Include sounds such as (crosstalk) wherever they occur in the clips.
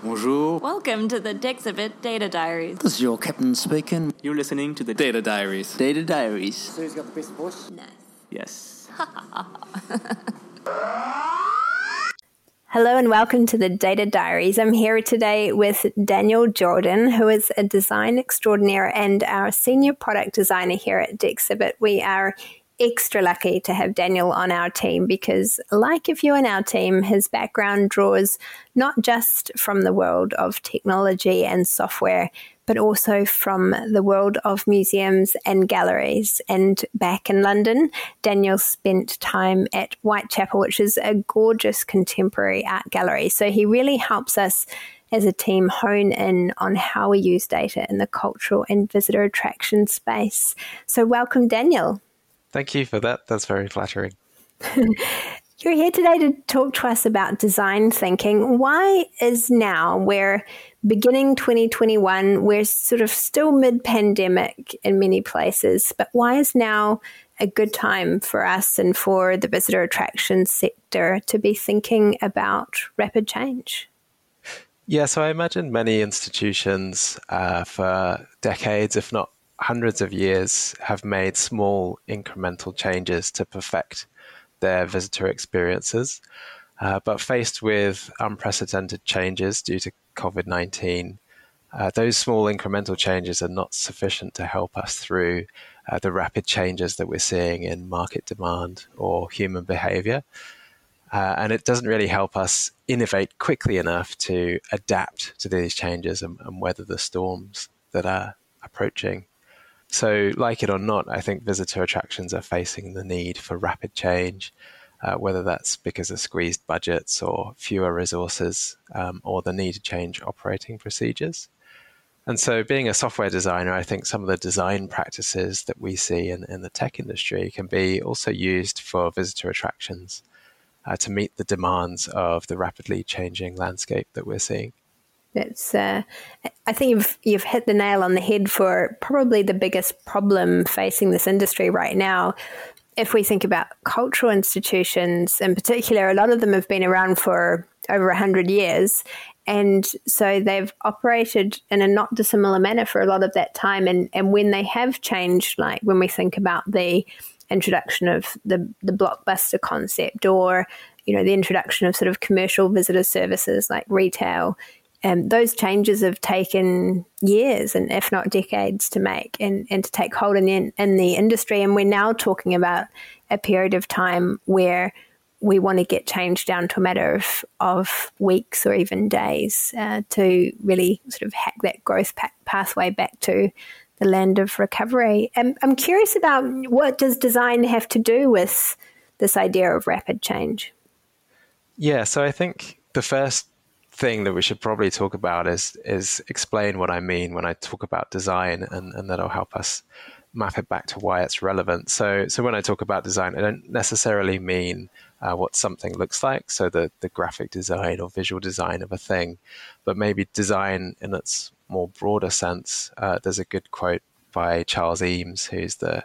Bonjour. Welcome to the Dexibit Data Diaries. This is your captain speaking. You're listening to the Data Diaries. Data Diaries. So who's got the best voice? Nice. Yes. (laughs) Hello and welcome to the Data Diaries. I'm here today with Daniel Jordan, who is a design extraordinaire and our senior product designer here at Dexibit. We are extra lucky to have Daniel on our team because, like a few in our team, his background draws not just from the world of technology and software, but also from the world of museums and galleries. And back in London, Daniel spent time at Whitechapel, which is a gorgeous contemporary art gallery. So he really helps us as a team hone in on how we use data in the cultural and visitor attraction space. So, welcome, Daniel. Thank you for that. That's very flattering. (laughs) You're here today to talk to us about design thinking. Why is now, we're beginning 2021, we're sort of still mid pandemic in many places, but why is now a good time for us and for the visitor attraction sector to be thinking about rapid change? Yeah, so I imagine many institutions uh, for decades, if not hundreds of years have made small incremental changes to perfect their visitor experiences. Uh, but faced with unprecedented changes due to COVID 19, uh, those small incremental changes are not sufficient to help us through uh, the rapid changes that we're seeing in market demand or human behavior. Uh, and it doesn't really help us innovate quickly enough to adapt to these changes and, and weather the storms that are approaching. So, like it or not, I think visitor attractions are facing the need for rapid change, uh, whether that's because of squeezed budgets or fewer resources, um, or the need to change operating procedures. And so, being a software designer, I think some of the design practices that we see in, in the tech industry can be also used for visitor attractions uh, to meet the demands of the rapidly changing landscape that we're seeing. It's, uh, I think you've you've hit the nail on the head for probably the biggest problem facing this industry right now. If we think about cultural institutions in particular, a lot of them have been around for over hundred years, and so they've operated in a not dissimilar manner for a lot of that time. And and when they have changed, like when we think about the introduction of the the blockbuster concept or you know the introduction of sort of commercial visitor services like retail um, those changes have taken years and if not decades to make and, and to take hold in the, in the industry. And we're now talking about a period of time where we want to get change down to a matter of, of weeks or even days uh, to really sort of hack that growth pa- pathway back to the land of recovery. And I'm curious about what does design have to do with this idea of rapid change? Yeah, so I think the first thing that we should probably talk about is is explain what I mean when I talk about design, and, and that'll help us map it back to why it's relevant. So, so when I talk about design, I don't necessarily mean uh, what something looks like, so the the graphic design or visual design of a thing, but maybe design in its more broader sense. Uh, there's a good quote by Charles Eames, who's the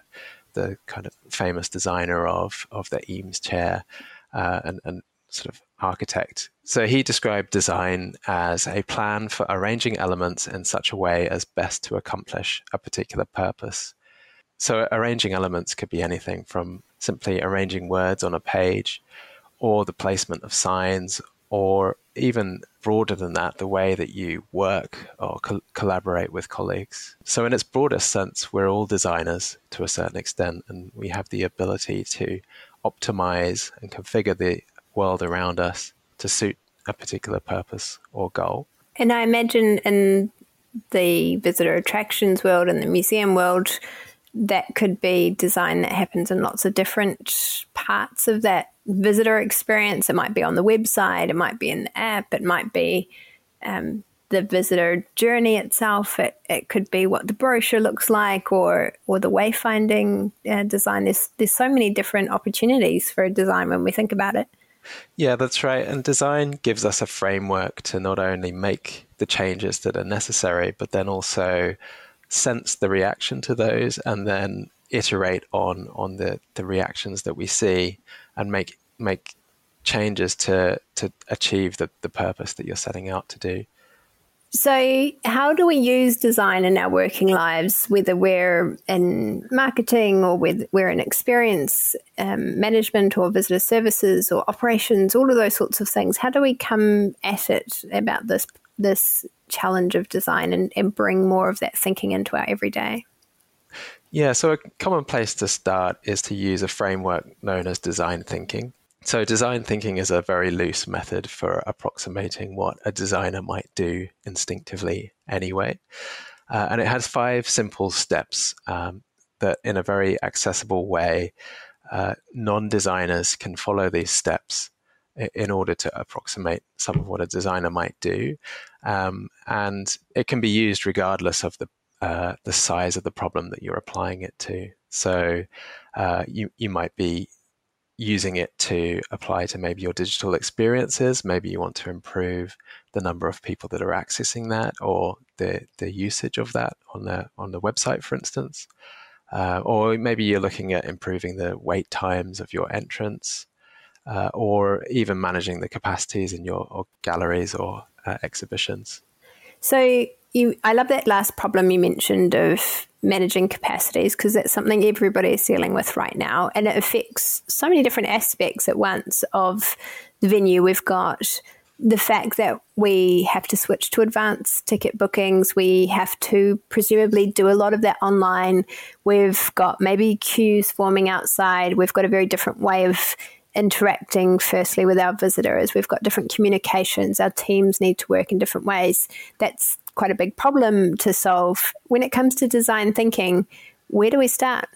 the kind of famous designer of of the Eames chair, uh, and and sort of architect. So he described design as a plan for arranging elements in such a way as best to accomplish a particular purpose. So arranging elements could be anything from simply arranging words on a page or the placement of signs or even broader than that, the way that you work or co- collaborate with colleagues. So, in its broadest sense, we're all designers to a certain extent, and we have the ability to optimize and configure the world around us to suit a particular purpose or goal. And I imagine in the visitor attractions world and the museum world, that could be design that happens in lots of different parts of that visitor experience. It might be on the website, it might be in the app, it might be um, the visitor journey itself. It, it could be what the brochure looks like, or or the wayfinding uh, design. There's there's so many different opportunities for design when we think about it. Yeah, that's right. And design gives us a framework to not only make the changes that are necessary, but then also sense the reaction to those and then iterate on on the, the reactions that we see and make make changes to to achieve the, the purpose that you're setting out to do. So, how do we use design in our working lives, whether we're in marketing or whether we're in experience um, management or visitor services or operations, all of those sorts of things? How do we come at it about this this challenge of design and, and bring more of that thinking into our everyday? Yeah, so a common place to start is to use a framework known as design thinking. So, design thinking is a very loose method for approximating what a designer might do instinctively anyway. Uh, and it has five simple steps um, that, in a very accessible way, uh, non designers can follow these steps in order to approximate some of what a designer might do. Um, and it can be used regardless of the, uh, the size of the problem that you're applying it to. So, uh, you, you might be using it to apply to maybe your digital experiences. Maybe you want to improve the number of people that are accessing that or the, the usage of that on the on the website, for instance. Uh, or maybe you're looking at improving the wait times of your entrance, uh, or even managing the capacities in your galleries or uh, exhibitions. So you, I love that last problem you mentioned of managing capacities because that's something everybody is dealing with right now, and it affects so many different aspects at once of the venue. We've got the fact that we have to switch to advanced ticket bookings, we have to presumably do a lot of that online. We've got maybe queues forming outside. We've got a very different way of interacting firstly with our visitors. We've got different communications. Our teams need to work in different ways. That's quite a big problem to solve. When it comes to design thinking, where do we start?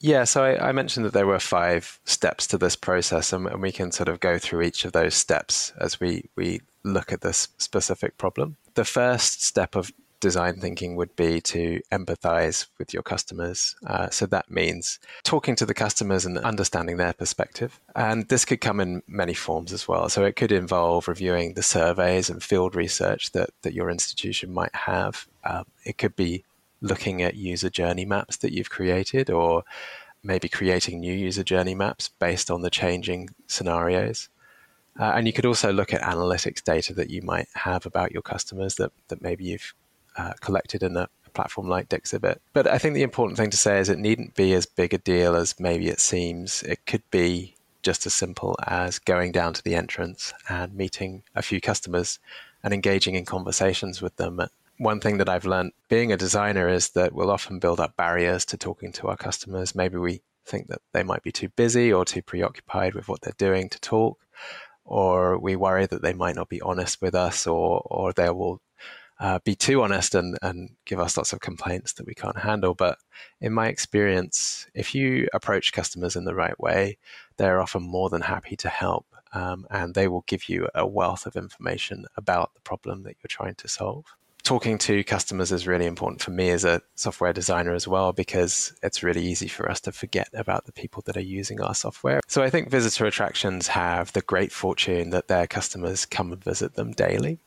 Yeah, so I, I, mentioned that there were five steps to this process, and, and, we can sort of go through each of those steps as we, we look at this specific problem. The first step of design thinking would be to empathize with your customers. Uh, so that means talking to the customers and understanding their perspective. And this could come in many forms as well. So it could involve reviewing the surveys and field research that, that your institution might have. Um, it could be looking at user journey maps that you've created or maybe creating new user journey maps based on the changing scenarios. Uh, and you could also look at analytics data that you might have about your customers that, that maybe you've uh, collected in a, platform like Dexibit. But I think the important thing to say is it needn't be as big a deal as maybe it seems. It could be just as simple as going down to the entrance and meeting a few customers and engaging in conversations with them. One thing that I've learned being a designer is that we'll often build up barriers to talking to our customers. Maybe we think that they might be too busy or too preoccupied with what they're doing to talk, or we worry that they might not be honest with us or, or they will uh, be too honest and, and give us lots of complaints that we can't handle. But in my experience, if you approach customers in the right way, they're often more than happy to help. Um, and they will give you a wealth of information about the problem that you're trying to solve. Talking to customers is really important for me as a software designer as well, because it's really easy for us to forget about the people that are using our software. So I think visitor attractions have the great fortune that their customers come and visit them daily.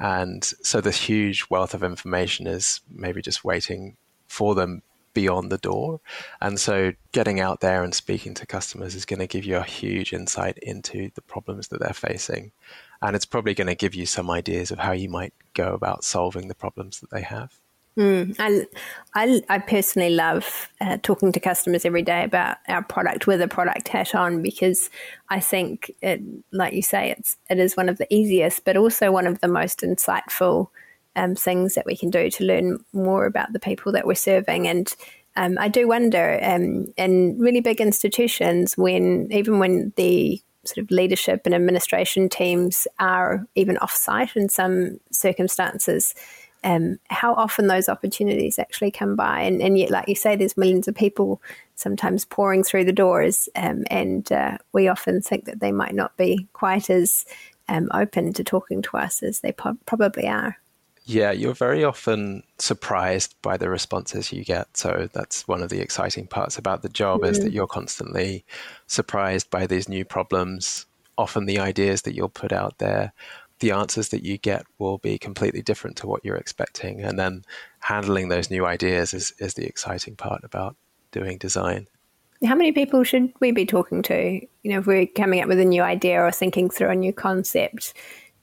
And so this huge wealth of information is maybe just waiting for them beyond the door. And so getting out there and speaking to customers is going to give you a huge insight into the problems that they're facing. And it's probably going to give you some ideas of how you might go about solving the problems that they have. Mm, I, I, I, personally love uh, talking to customers every day about our product with a product hat on because I think it, like you say, it's it is one of the easiest, but also one of the most insightful um, things that we can do to learn more about the people that we're serving. And um, I do wonder, um, in really big institutions, when even when the sort of leadership and administration teams are even off-site in some circumstances um, how often those opportunities actually come by. And, and, yet, like you say, there's millions of people sometimes pouring through the doors, um, and uh, we often think that they might not be quite as um, open to talking to us as they po- probably are. Yeah, you're very often surprised by the responses you get. So that's one of the exciting parts about the job mm-hmm. is that mm-hmm. you're constantly surprised by these new problems. Often the ideas that you'll put out there the answers that you get will be completely different to what you're expecting. And then handling those new ideas is, is the exciting part about doing design. How many people should we be talking to? You know, if we're coming up with a new idea or thinking through a new concept,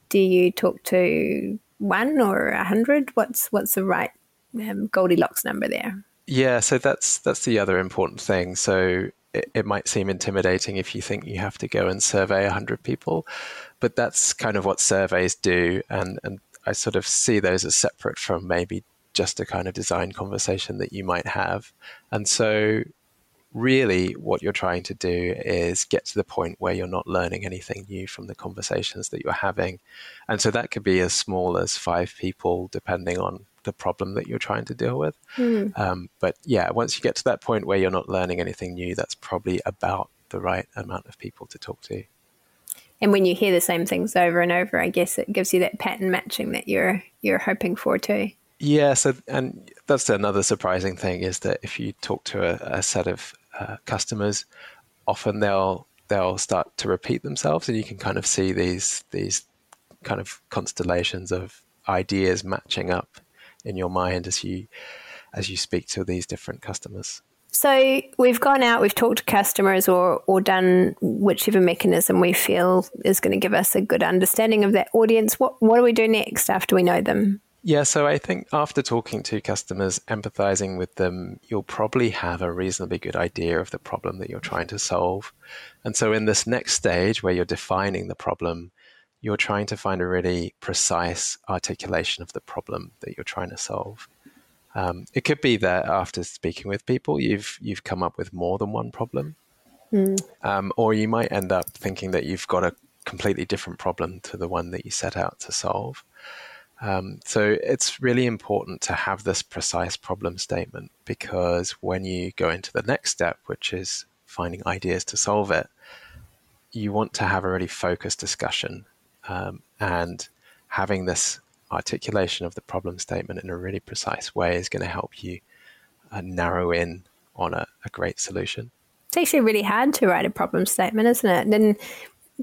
do you talk to one or a hundred? What's what's the right um, Goldilocks number there? Yeah, so that's that's the other important thing. So it, it might seem intimidating if you think you have to go and survey a 100 people, but that's kind of what surveys do. And, and I sort of see those as separate from maybe just a kind of design conversation that you might have. And so, really, what you're trying to do is get to the point where you're not learning anything new from the conversations that you're having. And so, that could be as small as five people, depending on the problem that you're trying to deal with. Mm. Um, but yeah, once you get to that point where you're not learning anything new, that's probably about the right amount of people to talk to. And when you hear the same things over and over, I guess it gives you that pattern matching that you're you're hoping for too. Yeah, so and that's another surprising thing is that if you talk to a, a set of uh, customers, often they'll they'll start to repeat themselves, and you can kind of see these these kind of constellations of ideas matching up in your mind as you as you speak to these different customers? So we've gone out, we've talked to customers or, or done whichever mechanism we feel is going to give us a good understanding of that audience. What, what do we do next after we know them? Yeah, so I think after talking to customers, empathizing with them, you'll probably have a reasonably good idea of the problem that you're trying to solve. And so in this next stage where you're defining the problem, you're trying to find a really precise articulation of the problem that you're trying to solve. Um, it could be that after speaking with people, you've you've come up with more than one problem, mm. um, or you might end up thinking that you've got a completely different problem to the one that you set out to solve. Um, so it's really important to have this precise problem statement because when you go into the next step, which is finding ideas to solve it, you want to have a really focused discussion um, and having this articulation of the problem statement in a really precise way is going to help you uh, narrow in on a, a, great solution. It's actually really hard to write a problem statement, isn't it? And then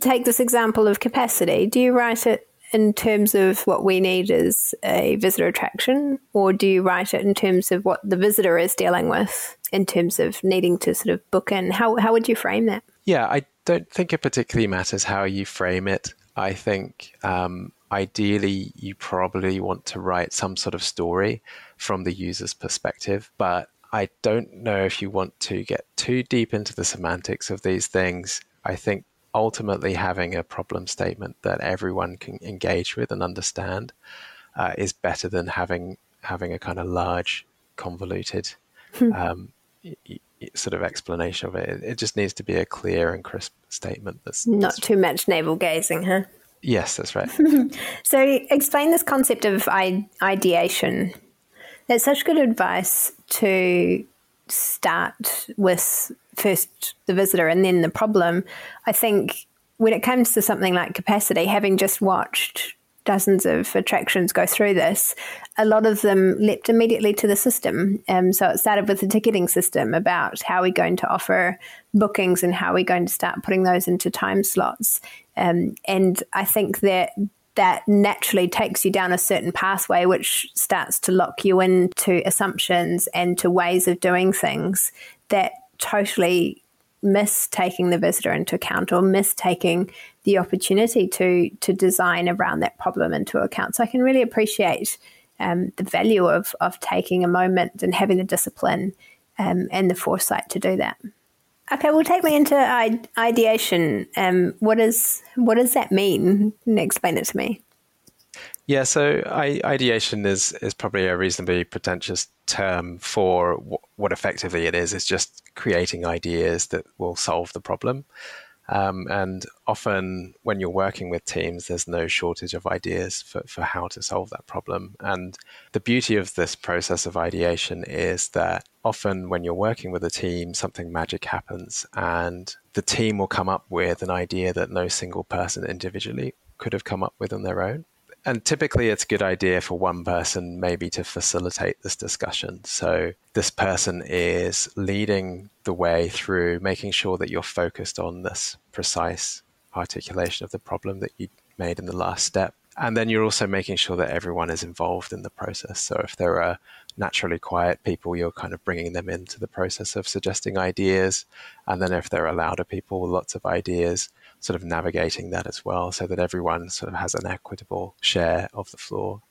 take this example of capacity. Do you write it in terms of what we need as a visitor attraction, or do you write it in terms of what the visitor is dealing with in terms of needing to sort of book in? How, how would you frame that? Yeah, I don't think it particularly matters how you frame it. I think um, ideally you probably want to write some sort of story from the user's perspective, but I don't know if you want to get too deep into the semantics of these things. I think ultimately having a problem statement that everyone can engage with and understand uh, is better than having having a kind of large, convoluted hmm. um, sort of explanation of it. It just needs to be a clear and crisp statement. That's not that's, too much navel gazing, huh? Yes, that's right. (laughs) so, explain this concept of ideation. That's such good advice to start with first the visitor and then the problem. I think when it comes to something like capacity, having just watched dozens of attractions go through this, a lot of them leapt immediately to the system. Um, so it started with the ticketing system about how we're going to offer bookings and how we're going to start putting those into time slots. Um, and I think that that naturally takes you down a certain pathway, which starts to lock you into assumptions and to ways of doing things that totally miss taking the visitor into account or miss taking the opportunity to to design around that problem into account. So I can really appreciate um, the value of of taking a moment and having the discipline um, and the foresight to do that. Okay, well, take me into ideation. Um, what is what does that mean? Explain it to me. Yeah, so ideation is is probably a reasonably pretentious term for what effectively it is. It's just creating ideas that will solve the problem. Um, and often, when you're working with teams, there's no shortage of ideas for, for how to solve that problem. And the beauty of this process of ideation is that often, when you're working with a team, something magic happens, and the team will come up with an idea that no single person individually could have come up with on their own and typically it's a good idea for one person maybe to facilitate this discussion. So this person is leading the way through making sure that you're focused on this precise articulation of the problem that you made in the last step. And then you're also making sure that everyone is involved in the process. So if there are naturally quiet people, you're kind of bringing them into the process of suggesting ideas. And then if there are louder people with lots of ideas, sort of navigating that as well so that everyone sort of has an equitable share of the floor.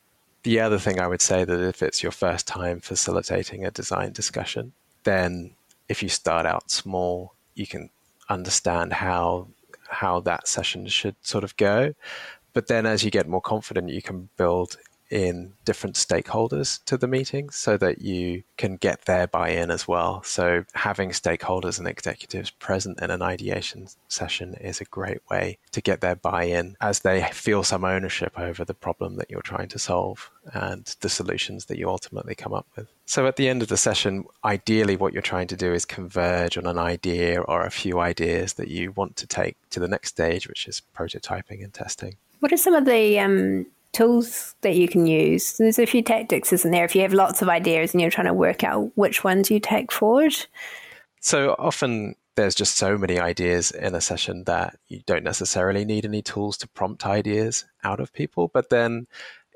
The other thing I would say that if it's your first time facilitating a design discussion, then if you start out small, you can understand how how that session should sort of go. But then as you get more confident, you can build in different stakeholders to the meetings so that you can get their buy in as well. So, having stakeholders and executives present in an ideation session is a great way to get their buy in as they feel some ownership over the problem that you're trying to solve and the solutions that you ultimately come up with. So, at the end of the session, ideally, what you're trying to do is converge on an idea or a few ideas that you want to take to the next stage, which is prototyping and testing. What are some of the um, tools that you can use. There's a few tactics, isn't there? If you have lots of ideas and you're trying to work out which ones you take forward. So often there's just so many ideas in a session that you don't necessarily need any tools to prompt ideas out of people. But then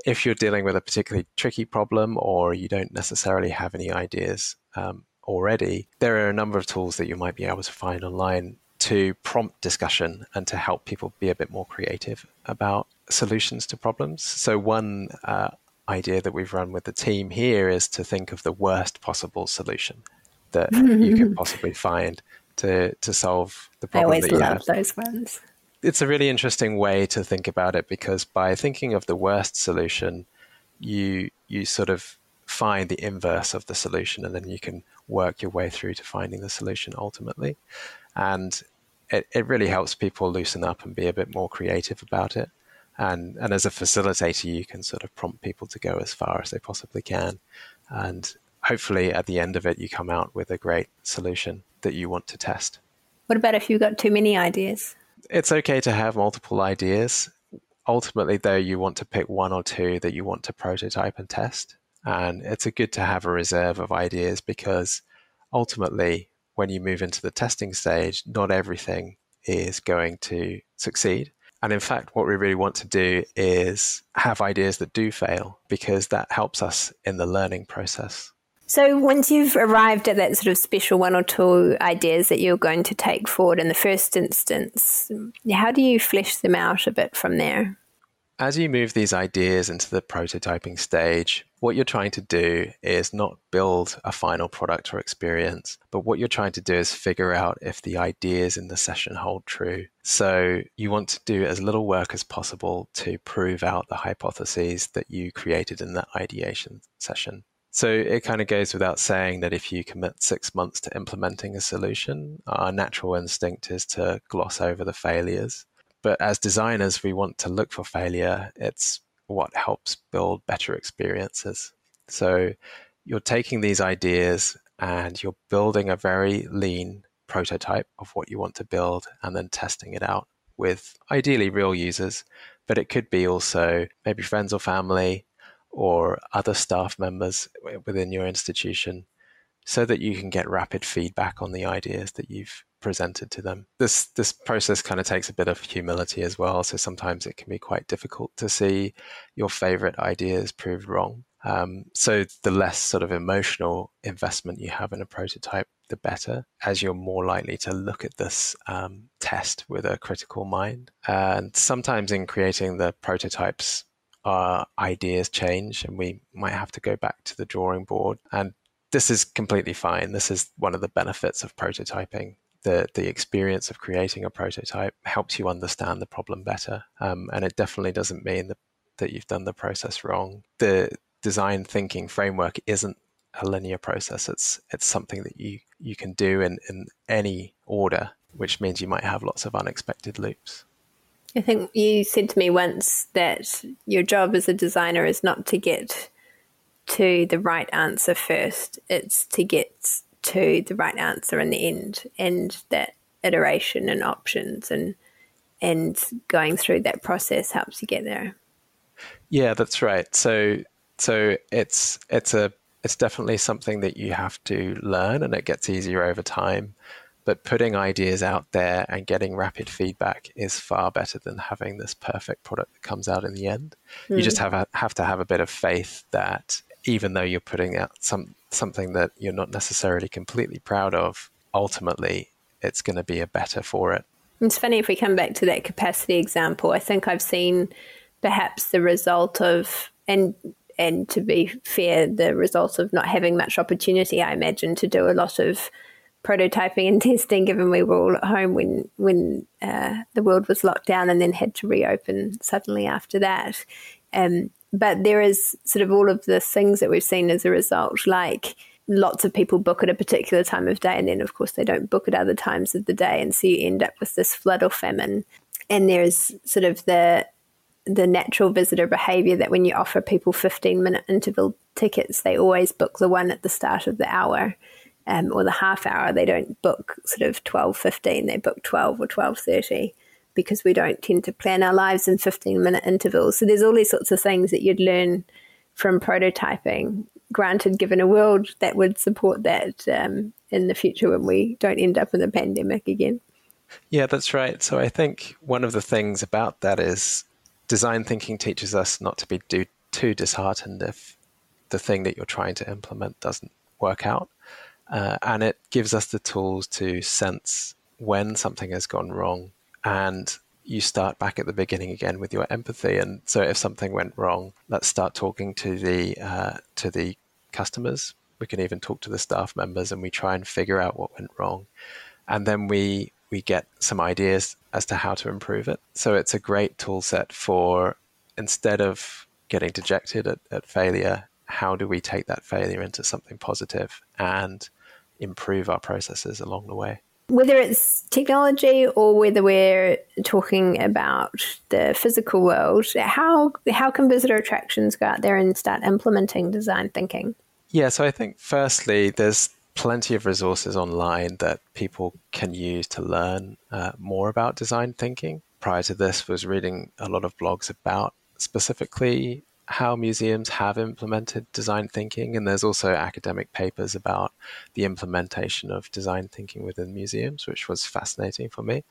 if you're dealing with a particularly tricky problem or you don't necessarily have any ideas um, already, there are a number of tools that you might be able to find online to prompt discussion and to help people be a bit more creative about solutions to problems. So, one uh, idea that we've run with the team here is to think of the worst possible solution that you could (laughs) possibly find to, to solve the problem. I always love those ones. It's a really interesting way to think about it because by thinking of the worst solution, you you sort of find the inverse of the solution and then you can work your way through to finding the solution ultimately. And it, it really helps people loosen up and be a bit more creative about it. And, and as a facilitator, you can sort of prompt people to go as far as they possibly can. And hopefully at the end of it, you come out with a great solution that you want to test. What about if you've got too many ideas? It's okay to have multiple ideas. Ultimately, though, you want to pick one or two that you want to prototype and test. And it's a good to have a reserve of ideas because ultimately, when you move into the testing stage, not everything is going to succeed. And in fact, what we really want to do is have ideas that do fail because that helps us in the learning process. So, once you've arrived at that sort of special one or two ideas that you're going to take forward in the first instance, how do you flesh them out a bit from there? As you move these ideas into the prototyping stage, what you're trying to do is not build a final product or experience, but what you're trying to do is figure out if the ideas in the session hold true. So you want to do as little work as possible to prove out the hypotheses that you created in that ideation session. So it kind of goes without saying that if you commit six months to implementing a solution, our natural instinct is to gloss over the failures but as designers, we want to look for failure. It's what helps build better experiences. So you're taking these ideas and you're building a very lean prototype of what you want to build and then testing it out with ideally real users, but it could be also maybe friends or family or other staff members within your institution so that you can get rapid feedback on the ideas that you've presented to them. This this process kind of takes a bit of humility as well. So sometimes it can be quite difficult to see your favorite ideas proved wrong. Um, so the less sort of emotional investment you have in a prototype, the better, as you're more likely to look at this um, test with a critical mind. And sometimes in creating the prototypes, our ideas change, and we might have to go back to the drawing board. And this is completely fine. This is one of the benefits of prototyping the the experience of creating a prototype helps you understand the problem better. Um, and it definitely doesn't mean that, that you've done the process wrong. The design thinking framework isn't a linear process. It's it's something that you you can do in, in any order, which means you might have lots of unexpected loops. I think you said to me once that your job as a designer is not to get to the right answer first, it's to get to the right answer in the end and that iteration and options and and going through that process helps you get there yeah that's right so so it's it's a it's definitely something that you have to learn and it gets easier over time but putting ideas out there and getting rapid feedback is far better than having this perfect product that comes out in the end mm. you just hmm. have a, have to have a bit of faith that even though you're putting out some something that you're not necessarily completely proud of, ultimately it's going to be a better for it. It's funny if we come back to that capacity example. I think I've seen perhaps the result of and and to be fair, the result of not having much opportunity, I imagine, to do a lot of prototyping (laughs) and testing, given we were all at home when when uh, the world was locked down and then had to reopen suddenly after that. Um, but there is sort of all of the things that we've seen as a result, like lots of people book at a particular time of day, and then of course they don't book at other times of the day, and so you end up with this flood or famine. And there's sort of the the natural visitor behavior that when you offer people 15 minute interval tickets, they always book the one at the start of the hour um, or the half hour. They don't book sort of 12, 15, they book 12 or 12.30 because we don't tend to plan our lives in 15 minute intervals. So there's all these sorts of things that you'd learn from prototyping. Granted, given a world that would support that um, in the future when we don't end up in a pandemic again. Yeah, that's right. So I think one of the things about that is design thinking teaches us not to be do, too disheartened if the thing that you're trying to implement doesn't work out. Uh, and it gives us the tools to sense when something has gone wrong and you start back at the beginning again with your empathy and so if something went wrong let's start talking to the uh, to the customers we can even talk to the staff members and we try and figure out what went wrong and then we we get some ideas as to how to improve it. So it's a great tool set for instead of getting dejected at, at failure, how do we take that failure into something positive and improve our processes along the way? Whether it's technology or whether we're talking about the physical world, how how can visitor attractions go out there and start implementing design thinking? Yeah, so I think firstly, there's plenty of resources online that people can use to learn uh, more about design thinking. Prior to this, was reading a lot of blogs about specifically how museums have implemented design thinking, and there's also academic papers about the implementation of design thinking within museums, which was fascinating for me.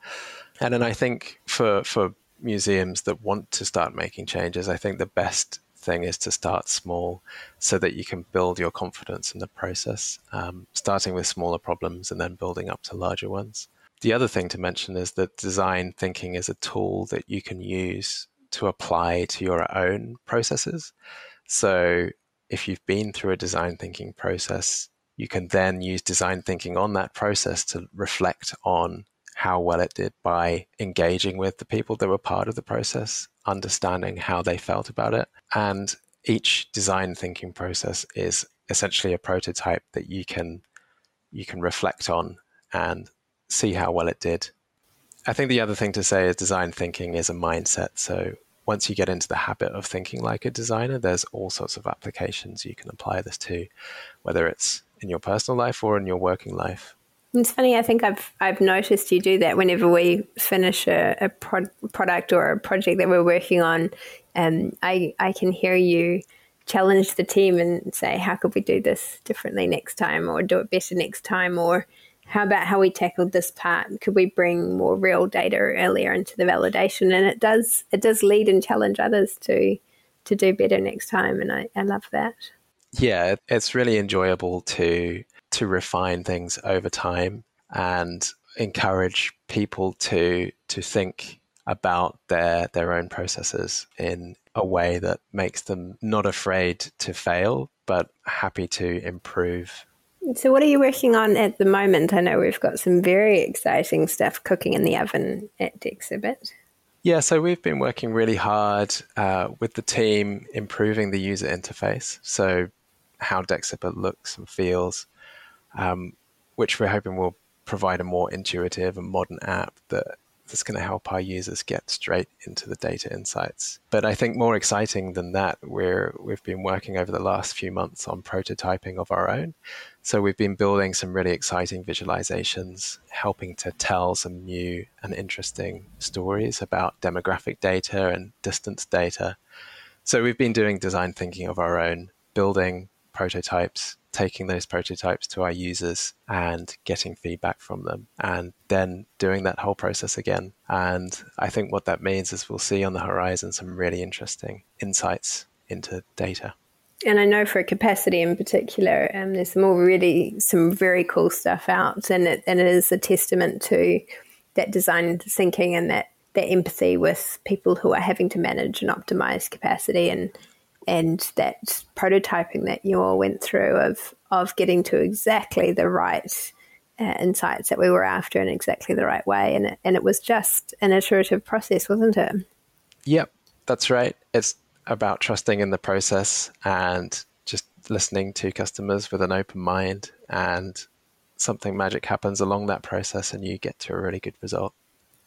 And then I think for for museums that want to start making changes, I think the best thing is to start small so that you can build your confidence in the process, um, starting with smaller problems and then building up to larger ones. The other thing to mention is that design thinking is a tool that you can use to apply to your own processes. So if you've been through a design thinking process, you can then use design thinking on that process to reflect on how well it did by engaging with the people that were part of the process, understanding how they felt about it. And each design thinking process is essentially a prototype that you can you can reflect on and see how well it did. I think the other thing to say is design thinking is a mindset. So once you get into the habit of thinking like a designer, there's all sorts of applications you can apply this to, whether it's in your personal life or in your working life. It's funny. I think I've I've noticed you do that whenever we finish a, a pro- product or a project that we're working on. Um, I I can hear you challenge the team and say, how could we do this differently next time, or do it better next time, or how about how we tackled this part? Could we bring more real data earlier into the validation? And it does it does lead and challenge others to to do better next time, and I, I love that. Yeah, it's really enjoyable to to refine things over time and encourage people to to think about their their own processes in a way that makes them not afraid to fail but happy to improve so what are you working on at the moment? I know we've got some very exciting stuff cooking in the oven at Dexibit yeah so we've been working really hard uh, with the team improving the user interface. So how Dexibit looks and feels um, which we're hoping will provide a more intuitive and modern app that that's going to help our users get straight into the data insights. But I think more exciting than that, we're we've been working over the last few months on prototyping of our own. So we've been building some really exciting visualizations, helping to tell some new and interesting stories about demographic data and distance data. So we've been doing design thinking of our own, building prototypes taking those prototypes to our users and getting feedback from them and then doing that whole process again. And I think what that means is we'll see on the horizon some really interesting insights into data. And I know for capacity in particular, um, there's some really some very cool stuff out, and it, and it is a testament to that design thinking and that that empathy with people who are having to manage and optimize capacity and and that prototyping that you all went through of of getting to exactly the right uh, insights that we were after in exactly the right way. And it, and it was just an iterative process wasn't it? Yep that's right. It's about trusting in the process and just listening to customers with an open mind and something magic happens along that process and you get to a really good result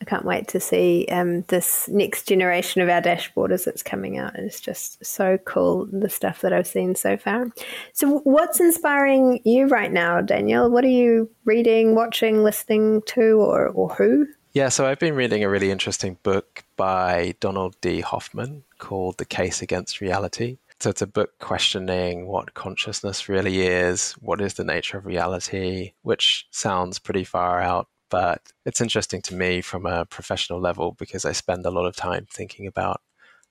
I can't wait to see um, this next generation of our dashboard as it's coming out. It's just so cool, the stuff that I've seen so far. So, what's inspiring you right now, Daniel? What are you reading, watching, listening to, or, or who? Yeah, so I've been reading a really interesting book by Donald D. Hoffman called The Case Against Reality. So it's a book questioning what consciousness really is, what is the nature of reality, which sounds pretty far out, but it's interesting to me from a professional level because I spend a lot of time thinking about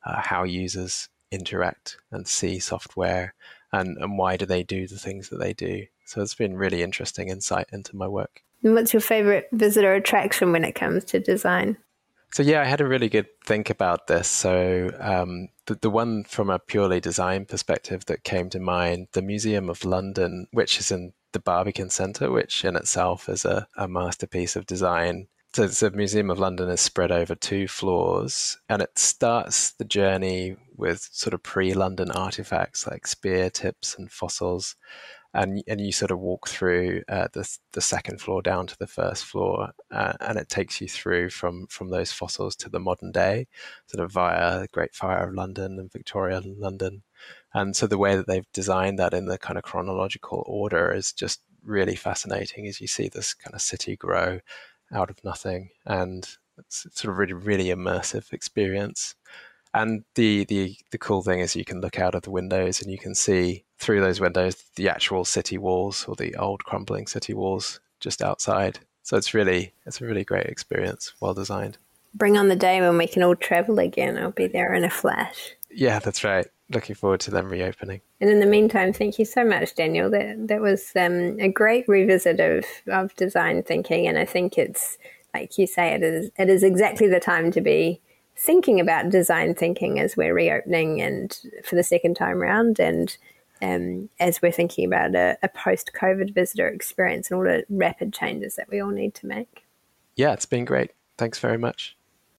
uh, how users interact and see software and, and why do they do the things that they do. So it's been really interesting insight into my work. And what's your favorite visitor attraction when it comes to design? So yeah, I had a really good think about this. So um, the the one from a purely design perspective that came to mind, the Museum of London, which is in the Barbican Centre, which in itself is a, a masterpiece of design. So the Museum of London is spread over two floors, and it starts the journey with sort of pre-London artifacts like spear tips and fossils, and and you sort of walk through uh, the the second floor down to the first floor, uh, and it takes you through from from those fossils to the modern day, sort of via the Great Fire of London and Victoria London, and so the way that they've designed that in the kind of chronological order is just really fascinating as you see this kind of city grow out of nothing. And it's sort of really, really immersive experience. And the, the, the cool thing is you can look out of the windows and you can see through those windows the actual city walls or the old crumbling city walls just outside. So it's really it's a really great experience, well designed. Bring on the day when we can all travel again. I'll be there in a flash. Yeah, that's right looking forward to them reopening. And in the meantime, thank you so much, Daniel. That that was um, a great revisit of, of design thinking, and I think it's like you say, it is it is exactly the time to be thinking about design thinking as we're reopening and for the second time round, and um, as we're thinking about a, a post COVID visitor experience and all the rapid changes that we all need to make. Yeah, it's been great. Thanks very much.